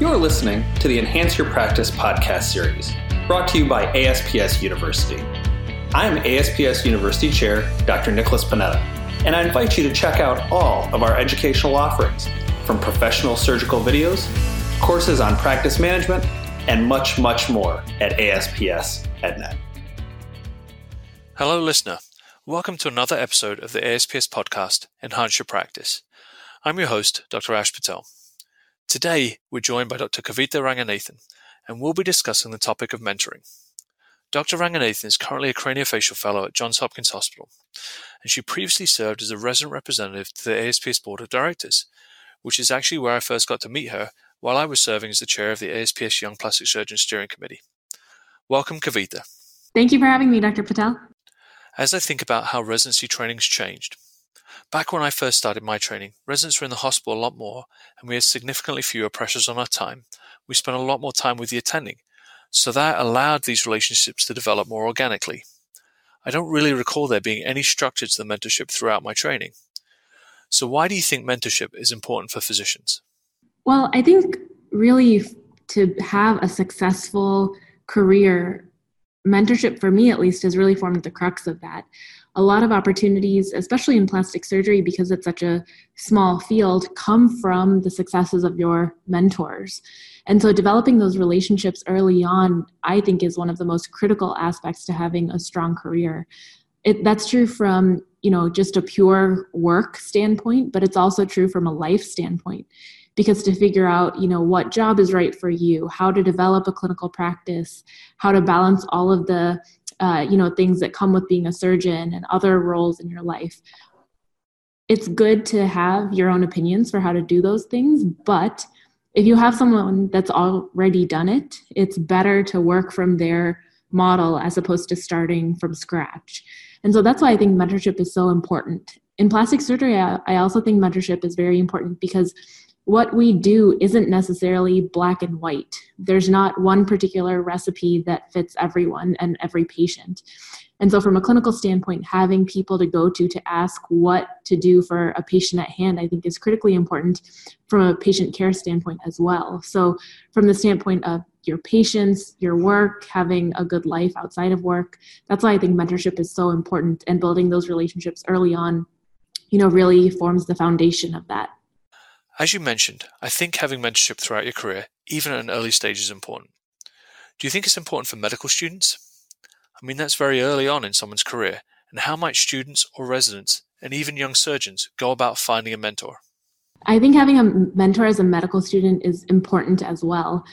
You're listening to the Enhance Your Practice podcast series, brought to you by ASPS University. I'm ASPS University Chair Dr. Nicholas Panetta, and I invite you to check out all of our educational offerings from professional surgical videos, courses on practice management, and much, much more at ASPS EdNet. Hello, listener. Welcome to another episode of the ASPS podcast, Enhance Your Practice. I'm your host, Dr. Ash Patel. Today, we're joined by Dr. Kavita Ranganathan, and we'll be discussing the topic of mentoring. Dr. Ranganathan is currently a craniofacial fellow at Johns Hopkins Hospital, and she previously served as a resident representative to the ASPS Board of Directors, which is actually where I first got to meet her while I was serving as the chair of the ASPS Young Plastic Surgeon Steering Committee. Welcome, Kavita. Thank you for having me, Dr. Patel. As I think about how residency training's changed, back when I first started my training, residents were in the hospital a lot more and we had significantly fewer pressures on our time. We spent a lot more time with the attending, so that allowed these relationships to develop more organically. I don't really recall there being any structure to the mentorship throughout my training. So, why do you think mentorship is important for physicians? Well, I think really to have a successful career mentorship for me at least has really formed the crux of that a lot of opportunities especially in plastic surgery because it's such a small field come from the successes of your mentors. And so developing those relationships early on i think is one of the most critical aspects to having a strong career. It, that's true from you know just a pure work standpoint but it's also true from a life standpoint. Because to figure out you know what job is right for you how to develop a clinical practice how to balance all of the uh, you know things that come with being a surgeon and other roles in your life it's good to have your own opinions for how to do those things. But if you have someone that's already done it it's better to work from their model as opposed to starting from scratch. And so that's why i think mentorship is so important. In plastic surgery i also think mentorship is very important because what we do isn't necessarily black and white. There's not one particular recipe that fits everyone and every patient. And so, from a clinical standpoint, having people to go to to ask what to do for a patient at hand, I think is critically important from a patient care standpoint as well. So, from the standpoint of your patients, your work, having a good life outside of work, that's why I think mentorship is so important and building those relationships early on, you know, really forms the foundation of that. As you mentioned, I think having mentorship throughout your career, even at an early stage, is important. Do you think it's important for medical students? I mean, that's very early on in someone's career, and how might students or residents, and even young surgeons, go about finding a mentor? I think having a mentor as a medical student is important as well.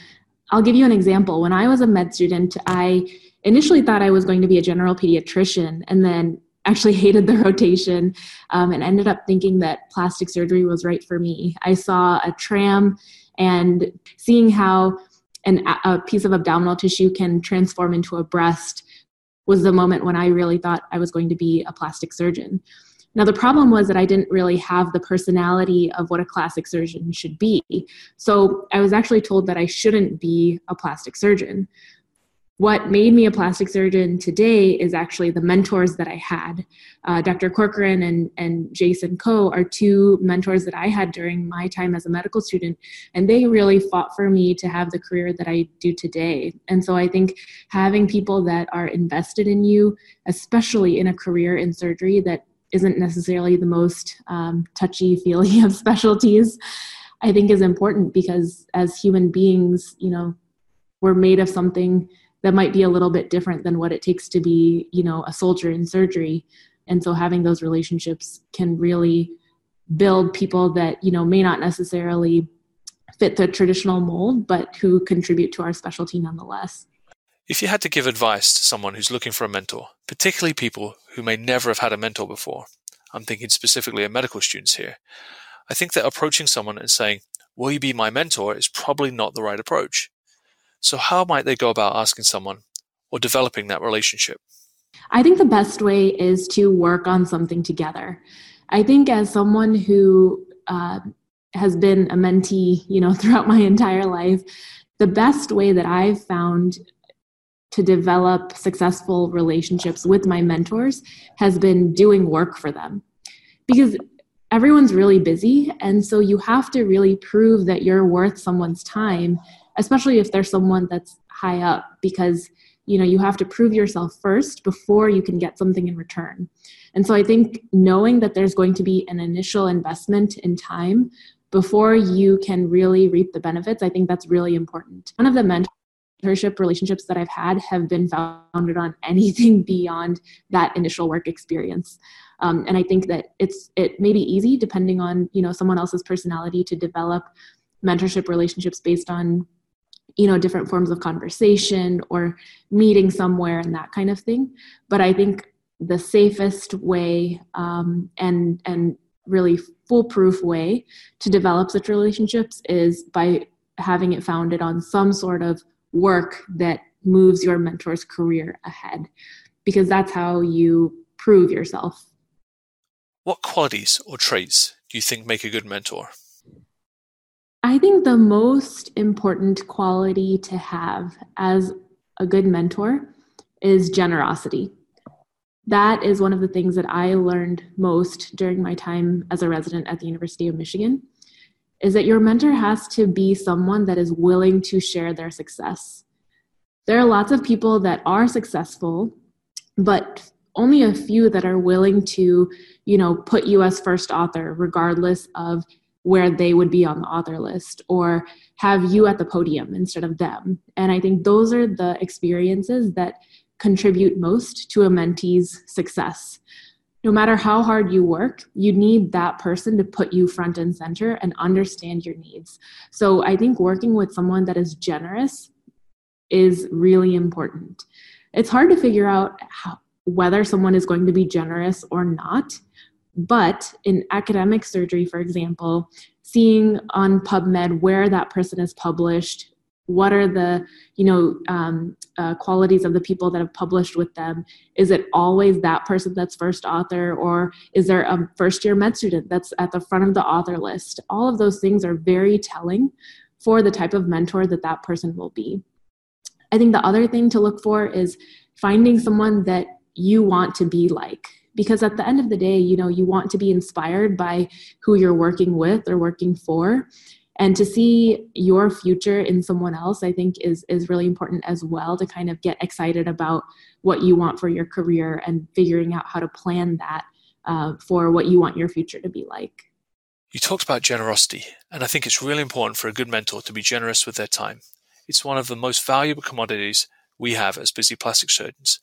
I'll give you an example. When I was a med student, I initially thought I was going to be a general pediatrician, and then actually hated the rotation um, and ended up thinking that plastic surgery was right for me. I saw a TRAM and seeing how an, a piece of abdominal tissue can transform into a breast was the moment when I really thought I was going to be a plastic surgeon. Now, the problem was that I didn't really have the personality of what a classic surgeon should be. So I was actually told that I shouldn't be a plastic surgeon what made me a plastic surgeon today is actually the mentors that I had. Uh, Dr. Corcoran and, and Jason Coe are two mentors that I had during my time as a medical student, and they really fought for me to have the career that I do today. And so I think having people that are invested in you, especially in a career in surgery that isn't necessarily the most um, touchy feely of specialties, I think is important because as human beings, you know, we're made of something that might be a little bit different than what it takes to be you know a soldier in surgery. And so having those relationships can really build people that you know may not necessarily fit the traditional mold but who contribute to our specialty nonetheless. If you had to give advice to someone who's looking for a mentor particularly people who may never have had a mentor before i'm thinking specifically of medical students here i think that approaching someone and saying will you be my mentor? is probably not the right approach so, how might they go about asking someone or developing that relationship? I think the best way is to work on something together. I think as someone who uh, has been a mentee, you know, throughout my entire life, the best way that I've found to develop successful relationships with my mentors has been doing work for them. Because everyone's really busy. And so you have to really prove that you're worth someone's time, especially if there's someone that's high up, because you know you have to prove yourself first before you can get something in return. And so i think knowing that there's going to be an initial investment in time before you can really reap the benefits i think that's really important. One of the mentorship relationships that i've had have been founded on anything beyond that initial work experience. Um, and i think that it's it may be easy depending on you know someone else's personality to develop mentorship relationships based on you know different forms of conversation or meeting somewhere and that kind of thing. But i think the safest way um, and and really foolproof way to develop such relationships is by having it founded on some sort of work that moves your mentor's career ahead because that's how you prove yourself. What qualities or traits do you think make a good mentor I think the most important quality to have as a good mentor is generosity. That is one of the things that I learned most during my time as a resident at the University of Michigan is that your mentor has to be someone that is willing to share their success. There are lots of people that are successful, but only a few that are willing to, you know, put you as first author regardless of where they would be on the author list or have you at the podium instead of them. And I think those are the experiences that contribute most to a mentee's success. No matter how hard you work, you need that person to put you front and center and understand your needs. So I think working with someone that is generous is really important. It's hard to figure out how, whether someone is going to be generous or not but in academic surgery, for example, seeing on PubMed where that person is published, what are the you know um, uh, qualities of the people that have published with them? Is it always that person that's first author or is there a first year med student that's at the front of the author list? All of those things are very telling for the type of mentor that that person will be. I think the other thing to look for is finding someone that you want to be like because at the end of the day you know you want to be inspired by who you're working with or working for. And to see your future in someone else i think is is really important as well to kind of get excited about what you want for your career and figuring out how to plan that uh, for what you want your future to be like. You talked about generosity and i think it's really important for a good mentor to be generous with their time. It's one of the most valuable commodities we have as busy plastic surgeons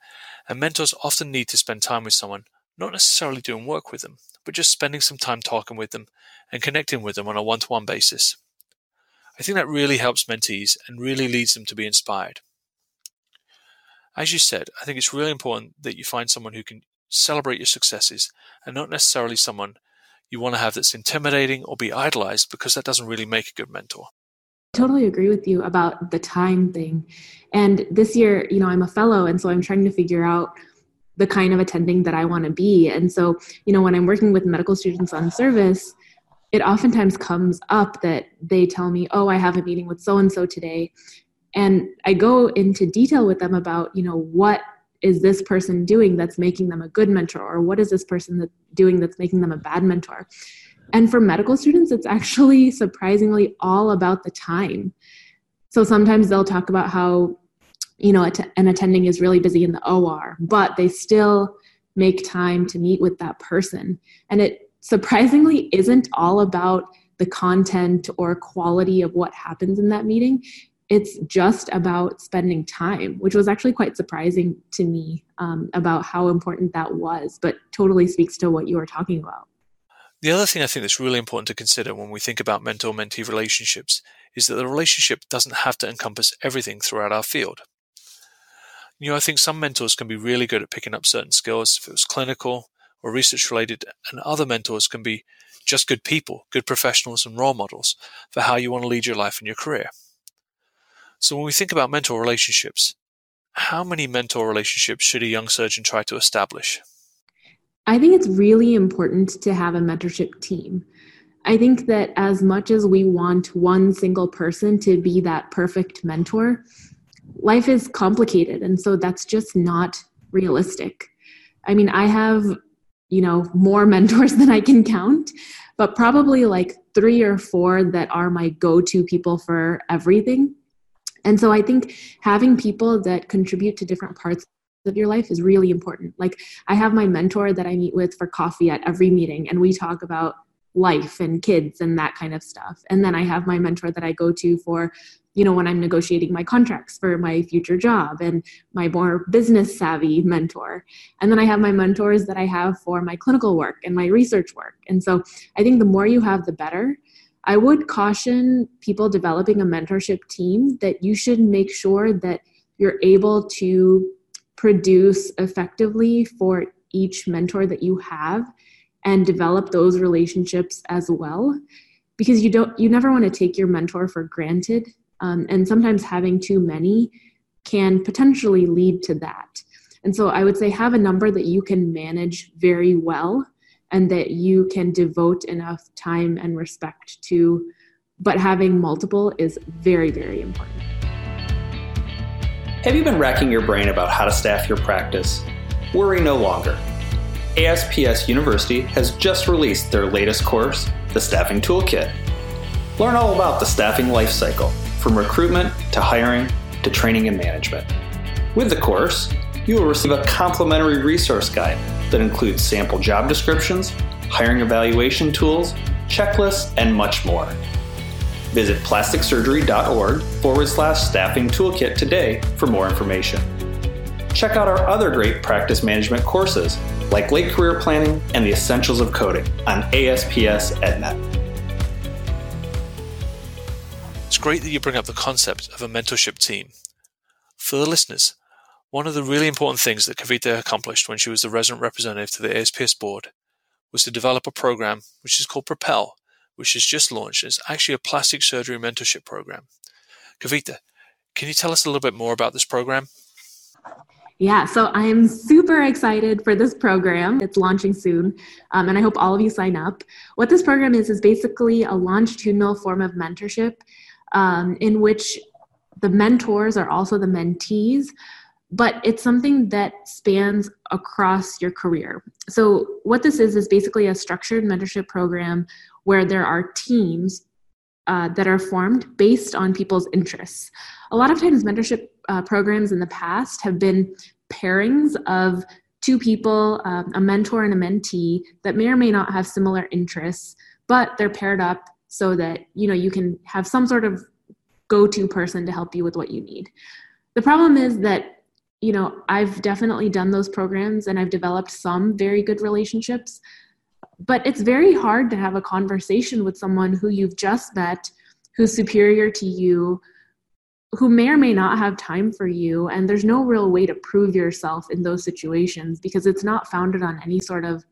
and mentors often need to spend time with someone not necessarily doing work with them, but just spending some time talking with them and connecting with them on a one to one basis. I think that really helps mentees and really leads them to be inspired. As you said, I think it's really important that you find someone who can celebrate your successes and not necessarily someone you want to have that's intimidating or be idolized because that doesn't really make a good mentor. Totally agree with you about the time thing. And this year, you know, I'm a fellow, and so I'm trying to figure out the kind of attending that I want to be. And so, you know, when I'm working with medical students on service, it oftentimes comes up that they tell me, "Oh, I have a meeting with so and so today." And I go into detail with them about, you know, what is this person doing that's making them a good mentor or what is this person that doing that's making them a bad mentor? And for medical students, it's actually surprisingly all about the time. So sometimes they'll talk about how you know, an attending is really busy in the OR, but they still make time to meet with that person. And it surprisingly isn't all about the content or quality of what happens in that meeting. It's just about spending time, which was actually quite surprising to me um, about how important that was, but totally speaks to what you were talking about. The other thing I think that's really important to consider when we think about mentor mentee relationships is that the relationship doesn't have to encompass everything throughout our field. You know, I think some mentors can be really good at picking up certain skills if it was clinical or research related, and other mentors can be just good people, good professionals, and role models for how you want to lead your life and your career. So, when we think about mentor relationships, how many mentor relationships should a young surgeon try to establish? I think it's really important to have a mentorship team. I think that as much as we want one single person to be that perfect mentor, life is complicated and so that's just not realistic i mean i have you know, more mentors than I can count, but probably like three or four that are my go to people for everything. And so I think having people that contribute to different parts of your life is really important. Like I have my mentor that I meet with for coffee at every meeting, and we talk about life and kids and that kind of stuff. And then I have my mentor that I go to for, you know, when I'm negotiating my contracts for my future job and my more business savvy mentor. And then I have my mentors that I have for my clinical work and my research work. And so I think the more you have, the better. I would caution people developing a mentorship team that you should make sure that you're able to produce effectively for each mentor that you have and develop those relationships as well because you don't you never want to take your mentor for granted um, and sometimes having too many can potentially lead to that. And so i would say have a number that you can manage very well and that you can devote enough time and respect to but having multiple is very very important. Have you been racking your brain about how to staff your practice? Worry no longer. ASPS University has just released their latest course, the Staffing Toolkit. Learn all about the staffing lifecycle, from recruitment to hiring to training and management. With the course, you will receive a complimentary resource guide that includes sample job descriptions, hiring evaluation tools, checklists, and much more. Visit plasticsurgery.org forward slash staffing toolkit today for more information. Check out our other great practice management courses like late career planning and the essentials of coding on ASPS great that you bring up the concept of a mentorship team. For the listeners, one of the really important things that Kavita accomplished when she was the resident representative to the ASPS board was to develop a program which is called Propel, which is just launched. It's actually a plastic surgery mentorship program. Kavita, can you tell us a little bit more about this program? Yeah, so I'm super excited for this program. It's launching soon, um, and I hope all of you sign up. What this program is is basically a longitudinal form of mentorship um, in which the mentors are also the mentees, but it's something that spans across your career. So, what this is is basically a structured mentorship program where there are teams uh, that are formed based on people's interests. A lot of times, mentorship uh, programs in the past have been pairings of two people, um, a mentor and a mentee, that may or may not have similar interests, but they're paired up so that you know you can have some sort of go-to person to help you with what you need. The problem is that you know I've definitely done those programs and I've developed some very good relationships, but it's very hard to have a conversation with someone who you've just met, who's superior to you, who may or may not have time for you and there's no real way to prove yourself in those situations because it's not founded on any sort of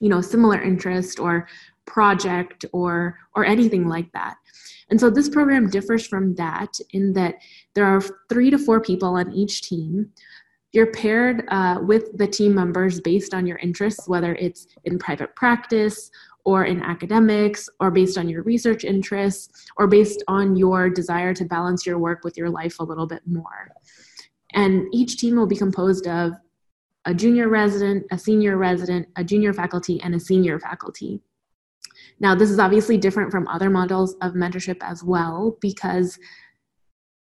you know similar interest or project or or anything like that and so this program differs from that in that there are three to four people on each team you're paired uh, with the team members based on your interests whether it's in private practice or in academics or based on your research interests or based on your desire to balance your work with your life a little bit more. And each team will be composed of a junior resident, a senior resident, a junior faculty, and a senior faculty. Now, this is obviously different from other models of mentorship as well because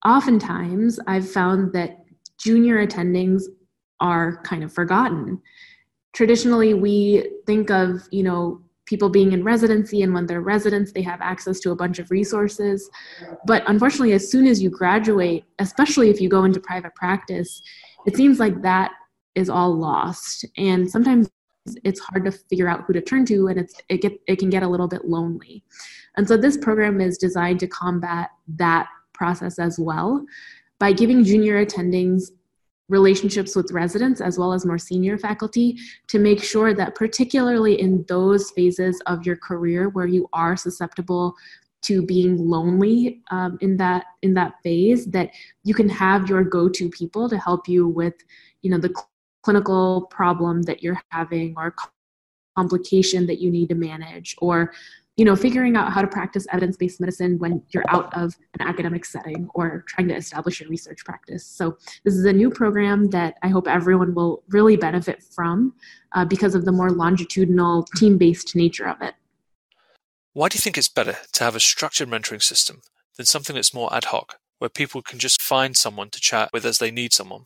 oftentimes I've found that junior attendings are kind of forgotten. Traditionally, we think of, you know, people being in residency and when they're residents they have access to a bunch of resources but unfortunately as soon as you graduate especially if you go into private practice it seems like that is all lost and sometimes it's hard to figure out who to turn to and it's it get it can get a little bit lonely. And so this program is designed to combat that process as well by giving junior attendings relationships with residents as well as more senior faculty to make sure that particularly in those phases of your career where you are susceptible to being lonely um, in that in that phase that you can have your go-to people to help you with you know the clinical problem that you're having or complication that you need to manage or you know, figuring out how to practice evidence based medicine when you're out of an academic setting or trying to establish your research practice. So, this is a new program that I hope everyone will really benefit from uh, because of the more longitudinal, team based nature of it. Why do you think it's better to have a structured mentoring system than something that's more ad hoc, where people can just find someone to chat with as they need someone?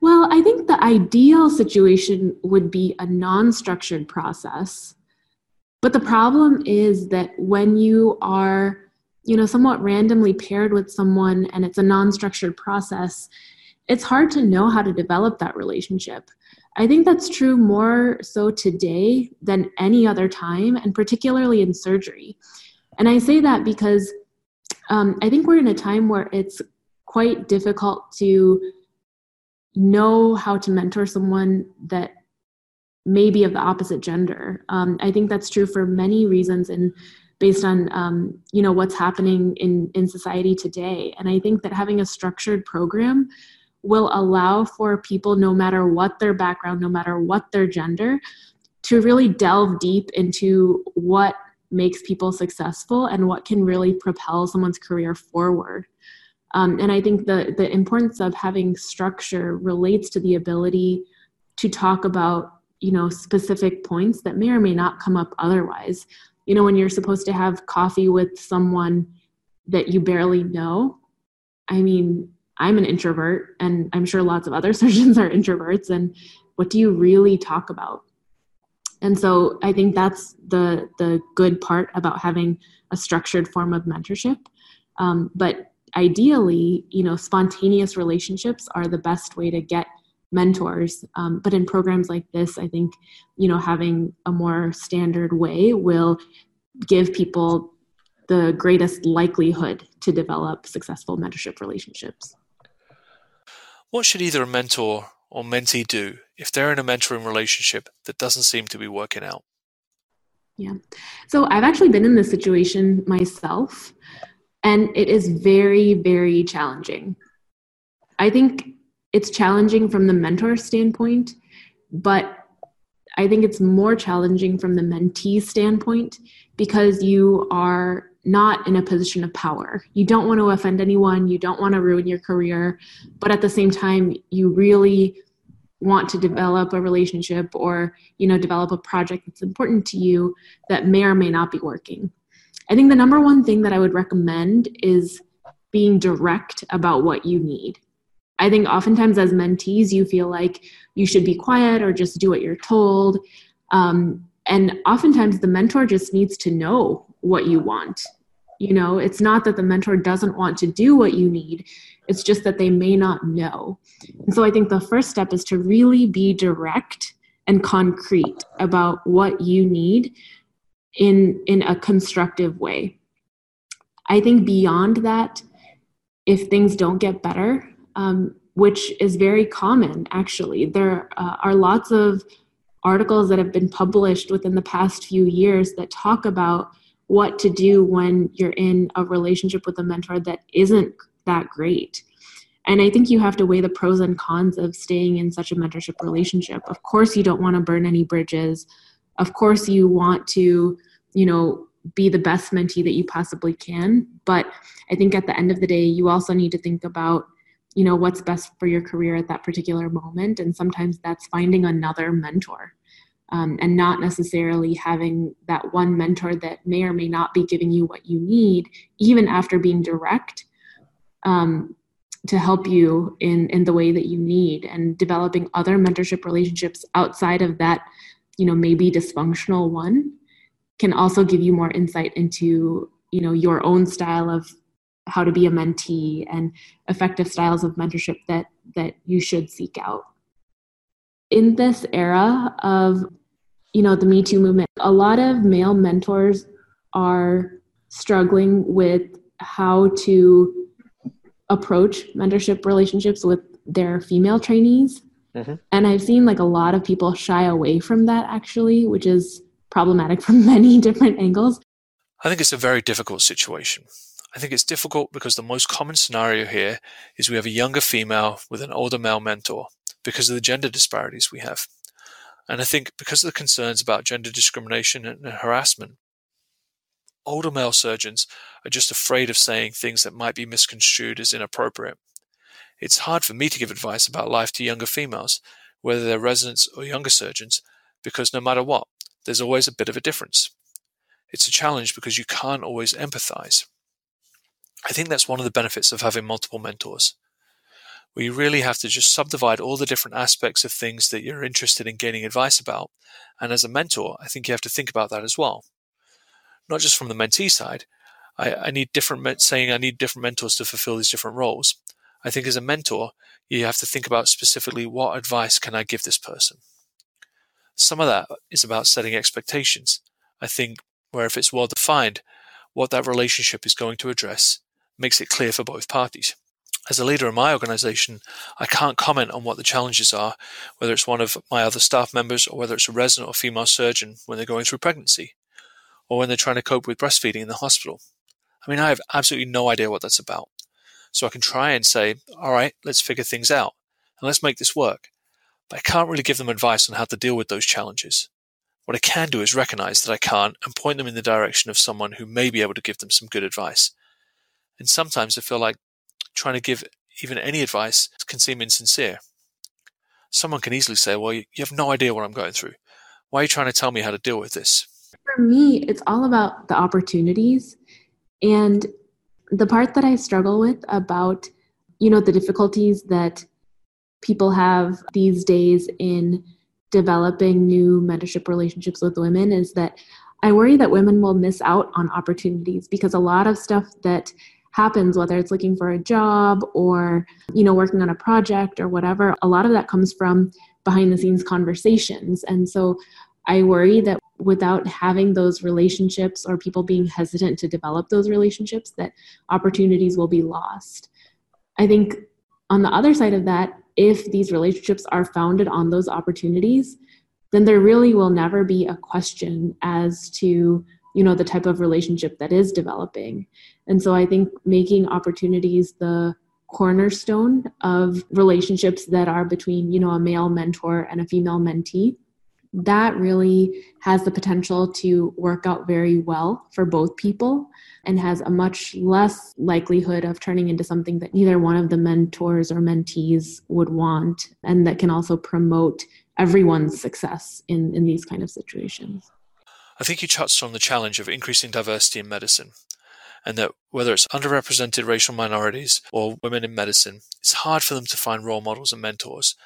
Well, I think the ideal situation would be a non structured process but the problem is that when you are, you know, somewhat randomly paired with someone and it's a non-structured process, it's hard to know how to develop that relationship. I think that's true more so today than any other time, and particularly in surgery. And I say that because um, I think we're in a time where it's quite difficult to know how to mentor someone that may be of the opposite gender. Um, I think that's true for many reasons and based on um, you know what's happening in in society today. And I think that having a structured program will allow for people, no matter what their background, no matter what their gender, to really delve deep into what makes people successful and what can really propel someone's career forward. Um, and I think the the importance of having structure relates to the ability to talk about you know specific points that may or may not come up otherwise. You know when you're supposed to have coffee with someone that you barely know i mean i'm an introvert and i'm sure lots of other surgeons are introverts and what do you really talk about? And so i think that's the the good part about having a structured form of mentorship. Um, but ideally you know spontaneous relationships are the best way to get mentors. Um, but in programs like this i think you know having a more standard way will give people the greatest likelihood to develop successful mentorship relationships. What should either a mentor or mentee do if they're in a mentoring relationship that doesn't seem to be working out? Yeah. So i've actually been in this situation myself and it is very very challenging. I think it's challenging from the mentor standpoint, but I think it's more challenging from the mentee standpoint because you are not in a position of power. You don't want to offend anyone, you don't want to ruin your career, but at the same time, you really want to develop a relationship or you know develop a project that's important to you that may or may not be working i think the number one thing that i would recommend is being direct about what you need I think oftentimes as mentees, you feel like you should be quiet or just do what you're told. Um, and oftentimes the mentor just needs to know what you want. You know, it's not that the mentor doesn't want to do what you need, it's just that they may not know. And so I think the first step is to really be direct and concrete about what you need in in a constructive way. I think beyond that, if things don't get better, um, which is very common actually. There uh, are lots of articles that have been published within the past few years that talk about what to do when you're in a relationship with a mentor that isn't that great. And I think you have to weigh the pros and cons of staying in such a mentorship relationship. Of course, you don't want to burn any bridges. Of course, you want to, you know, be the best mentee that you possibly can. But I think at the end of the day, you also need to think about you know what's best for your career at that particular moment and sometimes that's finding another mentor um, and not necessarily having that one mentor that may or may not be giving you what you need even after being direct um, to help you in in the way that you need and developing other mentorship relationships outside of that you know maybe dysfunctional one can also give you more insight into you know your own style of how to be a mentee and effective styles of mentorship that that you should seek out. In this era of you know the me too movement a lot of male mentors are struggling with how to approach mentorship relationships with their female trainees mm-hmm. and i've seen like a lot of people shy away from that actually which is problematic from many different angles i think it's a very difficult situation I think it's difficult because the most common scenario here is we have a younger female with an older male mentor because of the gender disparities we have. And I think because of the concerns about gender discrimination and harassment, older male surgeons are just afraid of saying things that might be misconstrued as inappropriate. It's hard for me to give advice about life to younger females, whether they're residents or younger surgeons, because no matter what, there's always a bit of a difference. It's a challenge because you can't always empathize. I think that's one of the benefits of having multiple mentors. Where you really have to just subdivide all the different aspects of things that you're interested in gaining advice about. And as a mentor, I think you have to think about that as well. Not just from the mentee side. I, I need different, saying I need different mentors to fulfill these different roles. I think as a mentor, you have to think about specifically what advice can I give this person. Some of that is about setting expectations. I think where if it's well defined, what that relationship is going to address makes it clear for both parties. As a leader in my organization, I can't comment on what the challenges are, whether it's one of my other staff members or whether it's a resident or female surgeon when they're going through pregnancy or when they're trying to cope with breastfeeding in the hospital. I mean, I have absolutely no idea what that's about. So I can try and say, all right, let's figure things out and let's make this work. But I can't really give them advice on how to deal with those challenges. What I can do is recognize that I can't and point them in the direction of someone who may be able to give them some good advice. And sometimes I feel like trying to give even any advice can seem insincere. Someone can easily say, Well, you have no idea what I'm going through. Why are you trying to tell me how to deal with this? For me, it's all about the opportunities. And the part that I struggle with about, you know, the difficulties that people have these days in developing new mentorship relationships with women is that I worry that women will miss out on opportunities because a lot of stuff that happens whether it's looking for a job or you know working on a project or whatever a lot of that comes from behind the scenes conversations. And so i worry that without having those relationships or people being hesitant to develop those relationships that opportunities will be lost. I think on the other side of that if these relationships are founded on those opportunities, then there really will never be a question as to you know the type of relationship that is developing. And so i think making opportunities the cornerstone of relationships that are between you know a male mentor and a female mentee that really has the potential to work out very well for both people and has a much less likelihood of turning into something that neither one of the mentors or mentees would want and that can also promote everyone's success in, in these kind of situations. I think you touched on the challenge of increasing diversity in medicine and that whether it's underrepresented racial minorities or women in medicine, it's hard for them to find role models and mentors.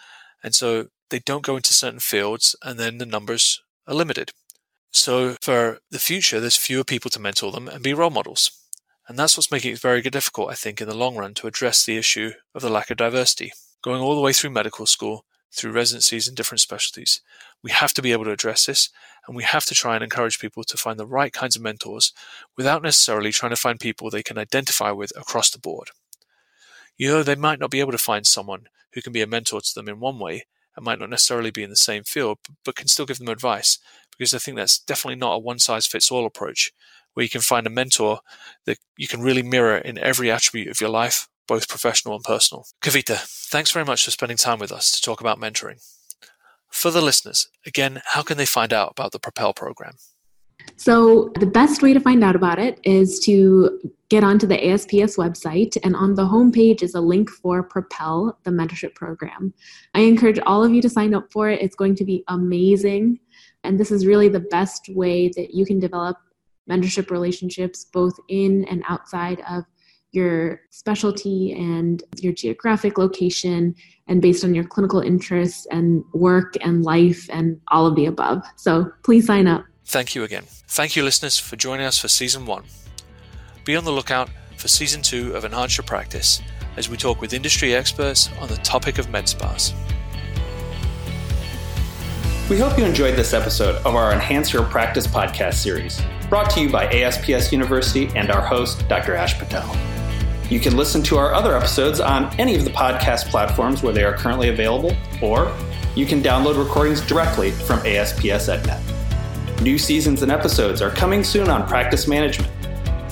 And so they don't go into certain fields and then the numbers are limited. So for the future, there's fewer people to mentor them and be role models. And that's what's making it very difficult, I think, in the long run to address the issue of the lack of diversity. Going all the way through medical school, through residencies in different specialties, we have to be able to address this and we have to try and encourage people to find the right kinds of mentors without necessarily trying to find people they can identify with across the board. You know, they might not be able to find someone who can be a mentor to them in one way and might not necessarily be in the same field, but can still give them advice. Because I think that's definitely not a one size fits all approach where you can find a mentor that you can really mirror in every attribute of your life, both professional and personal. Kavita, thanks very much for spending time with us to talk about mentoring. For the listeners, again, how can they find out about the Propel program? So, the best way to find out about it is to get onto the ASPS website, and on the homepage is a link for Propel, the mentorship program. I encourage all of you to sign up for it. It's going to be amazing. And this is really the best way that you can develop mentorship relationships both in and outside of your specialty and your geographic location and based on your clinical interests and work and life and all of the above. So please sign up. Thank you again. Thank you, listeners, for joining us for season one. Be on the lookout for season two of Enhance Your Practice as we talk with industry experts on the topic of med spas. We hope you enjoyed this episode of our Enhance Your Practice podcast series, brought to you by ASPS University and our host, Dr. Ash Patel. You can listen to our other episodes on any of the podcast platforms where they are currently available, or you can download recordings directly from ASPS EdNet. New seasons and episodes are coming soon on practice management.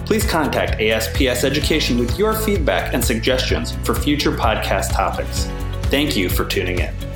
Please contact ASPS Education with your feedback and suggestions for future podcast topics. Thank you for tuning in.